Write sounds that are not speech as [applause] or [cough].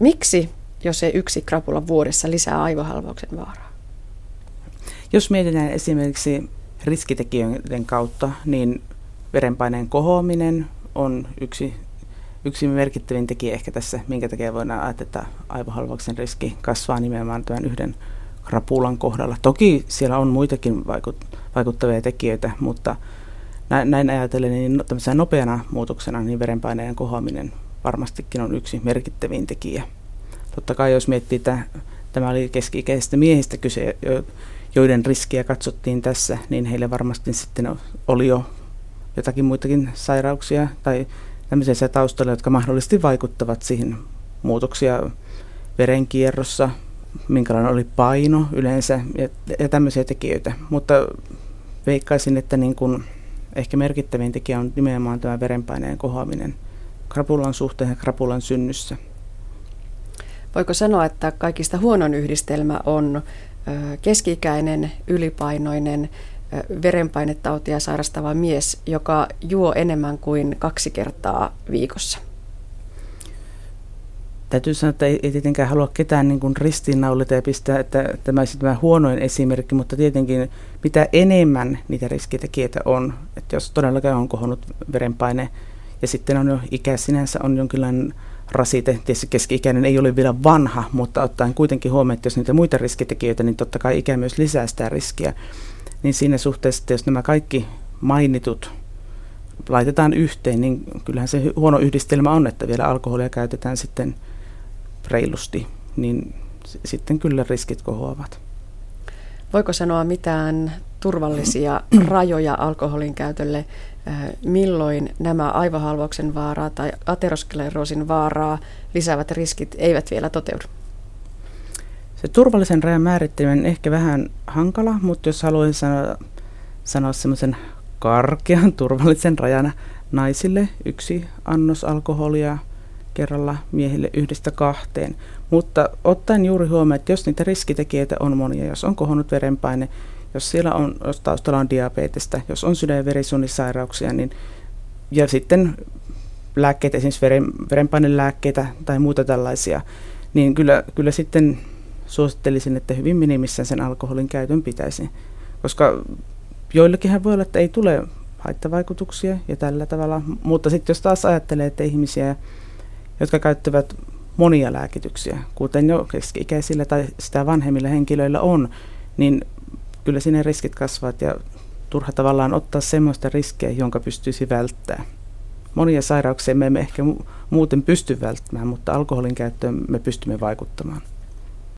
Miksi, jos ei yksi krapula vuodessa lisää aivohalvauksen vaaraa? Jos mietitään esimerkiksi riskitekijöiden kautta, niin verenpaineen kohoaminen on yksi, yksi merkittävin tekijä ehkä tässä, minkä takia voidaan ajatella, että aivohalvauksen riski kasvaa nimenomaan tämän yhden krapulan kohdalla. Toki siellä on muitakin vaikuttavia tekijöitä, mutta näin ajatellen, niin nopeana muutoksena niin verenpaineen kohoaminen varmastikin on yksi merkittävin tekijä. Totta kai jos miettii, että tämä oli keski-ikäisistä miehistä kyse, joiden riskiä katsottiin tässä, niin heille varmasti sitten oli jo jotakin muitakin sairauksia tai tämmöisiä taustalla, jotka mahdollisesti vaikuttavat siihen muutoksia verenkierrossa, minkälainen oli paino yleensä ja, ja tämmöisiä tekijöitä. Mutta veikkaisin, että niin kun ehkä merkittävin tekijä on nimenomaan tämä verenpaineen kohoaminen krapulan suhteen ja krapulan synnyssä. Voiko sanoa, että kaikista huonon yhdistelmä on keski-ikäinen, ylipainoinen, verenpainetautia sairastava mise, joka juo enemmän kuin kaksi kertaa viikossa? Täytyy sanoa, että ei, ei tietenkään halua ketään niin kuin ristiinnaulita ja pistää, että tämä olisi tämä huonoin esimerkki, mutta tietenkin mitä enemmän niitä riskitekijöitä on, että jos todellakaan on kohonnut verenpaine ja sitten on jo ikä sinänsä on jonkinlainen rasite. Tietysti keski-ikäinen ei ole vielä vanha, mutta ottaen kuitenkin huomioon, että jos niitä muita riskitekijöitä, niin totta kai ikä myös lisää sitä riskiä. Niin siinä suhteessa, että jos nämä kaikki mainitut laitetaan yhteen, niin kyllähän se huono yhdistelmä on, että vielä alkoholia käytetään sitten reilusti, niin sitten kyllä riskit kohoavat. Voiko sanoa mitään turvallisia [clears throat] rajoja alkoholin käytölle milloin nämä aivohalvauksen vaaraa tai ateroskleroosin vaaraa lisäävät riskit eivät vielä toteudu? Se turvallisen rajan määritteleminen on ehkä vähän hankala, mutta jos haluaisin sanoa, sanoa semmoisen karkean [laughs] turvallisen rajana naisille yksi annos alkoholia kerralla miehille yhdestä kahteen. Mutta ottaen juuri huomioon, että jos niitä riskitekijöitä on monia, jos on kohonnut verenpaine, jos siellä on, jos taustalla on diabetesta, jos on sydän- ja verisuonisairauksia, niin, ja sitten lääkkeitä, esimerkiksi veren, verenpainelääkkeitä tai muuta tällaisia, niin kyllä, kyllä sitten suosittelisin, että hyvin minimissään sen alkoholin käytön pitäisi. Koska joillekin voi olla, että ei tule haittavaikutuksia ja tällä tavalla, mutta sitten jos taas ajattelee, että ihmisiä, jotka käyttävät monia lääkityksiä, kuten jo keski-ikäisillä tai sitä vanhemmilla henkilöillä on, niin kyllä sinne riskit kasvavat ja turha tavallaan ottaa semmoista riskejä, jonka pystyisi välttämään. Monia sairauksia me emme ehkä muuten pysty välttämään, mutta alkoholin käyttöön me pystymme vaikuttamaan.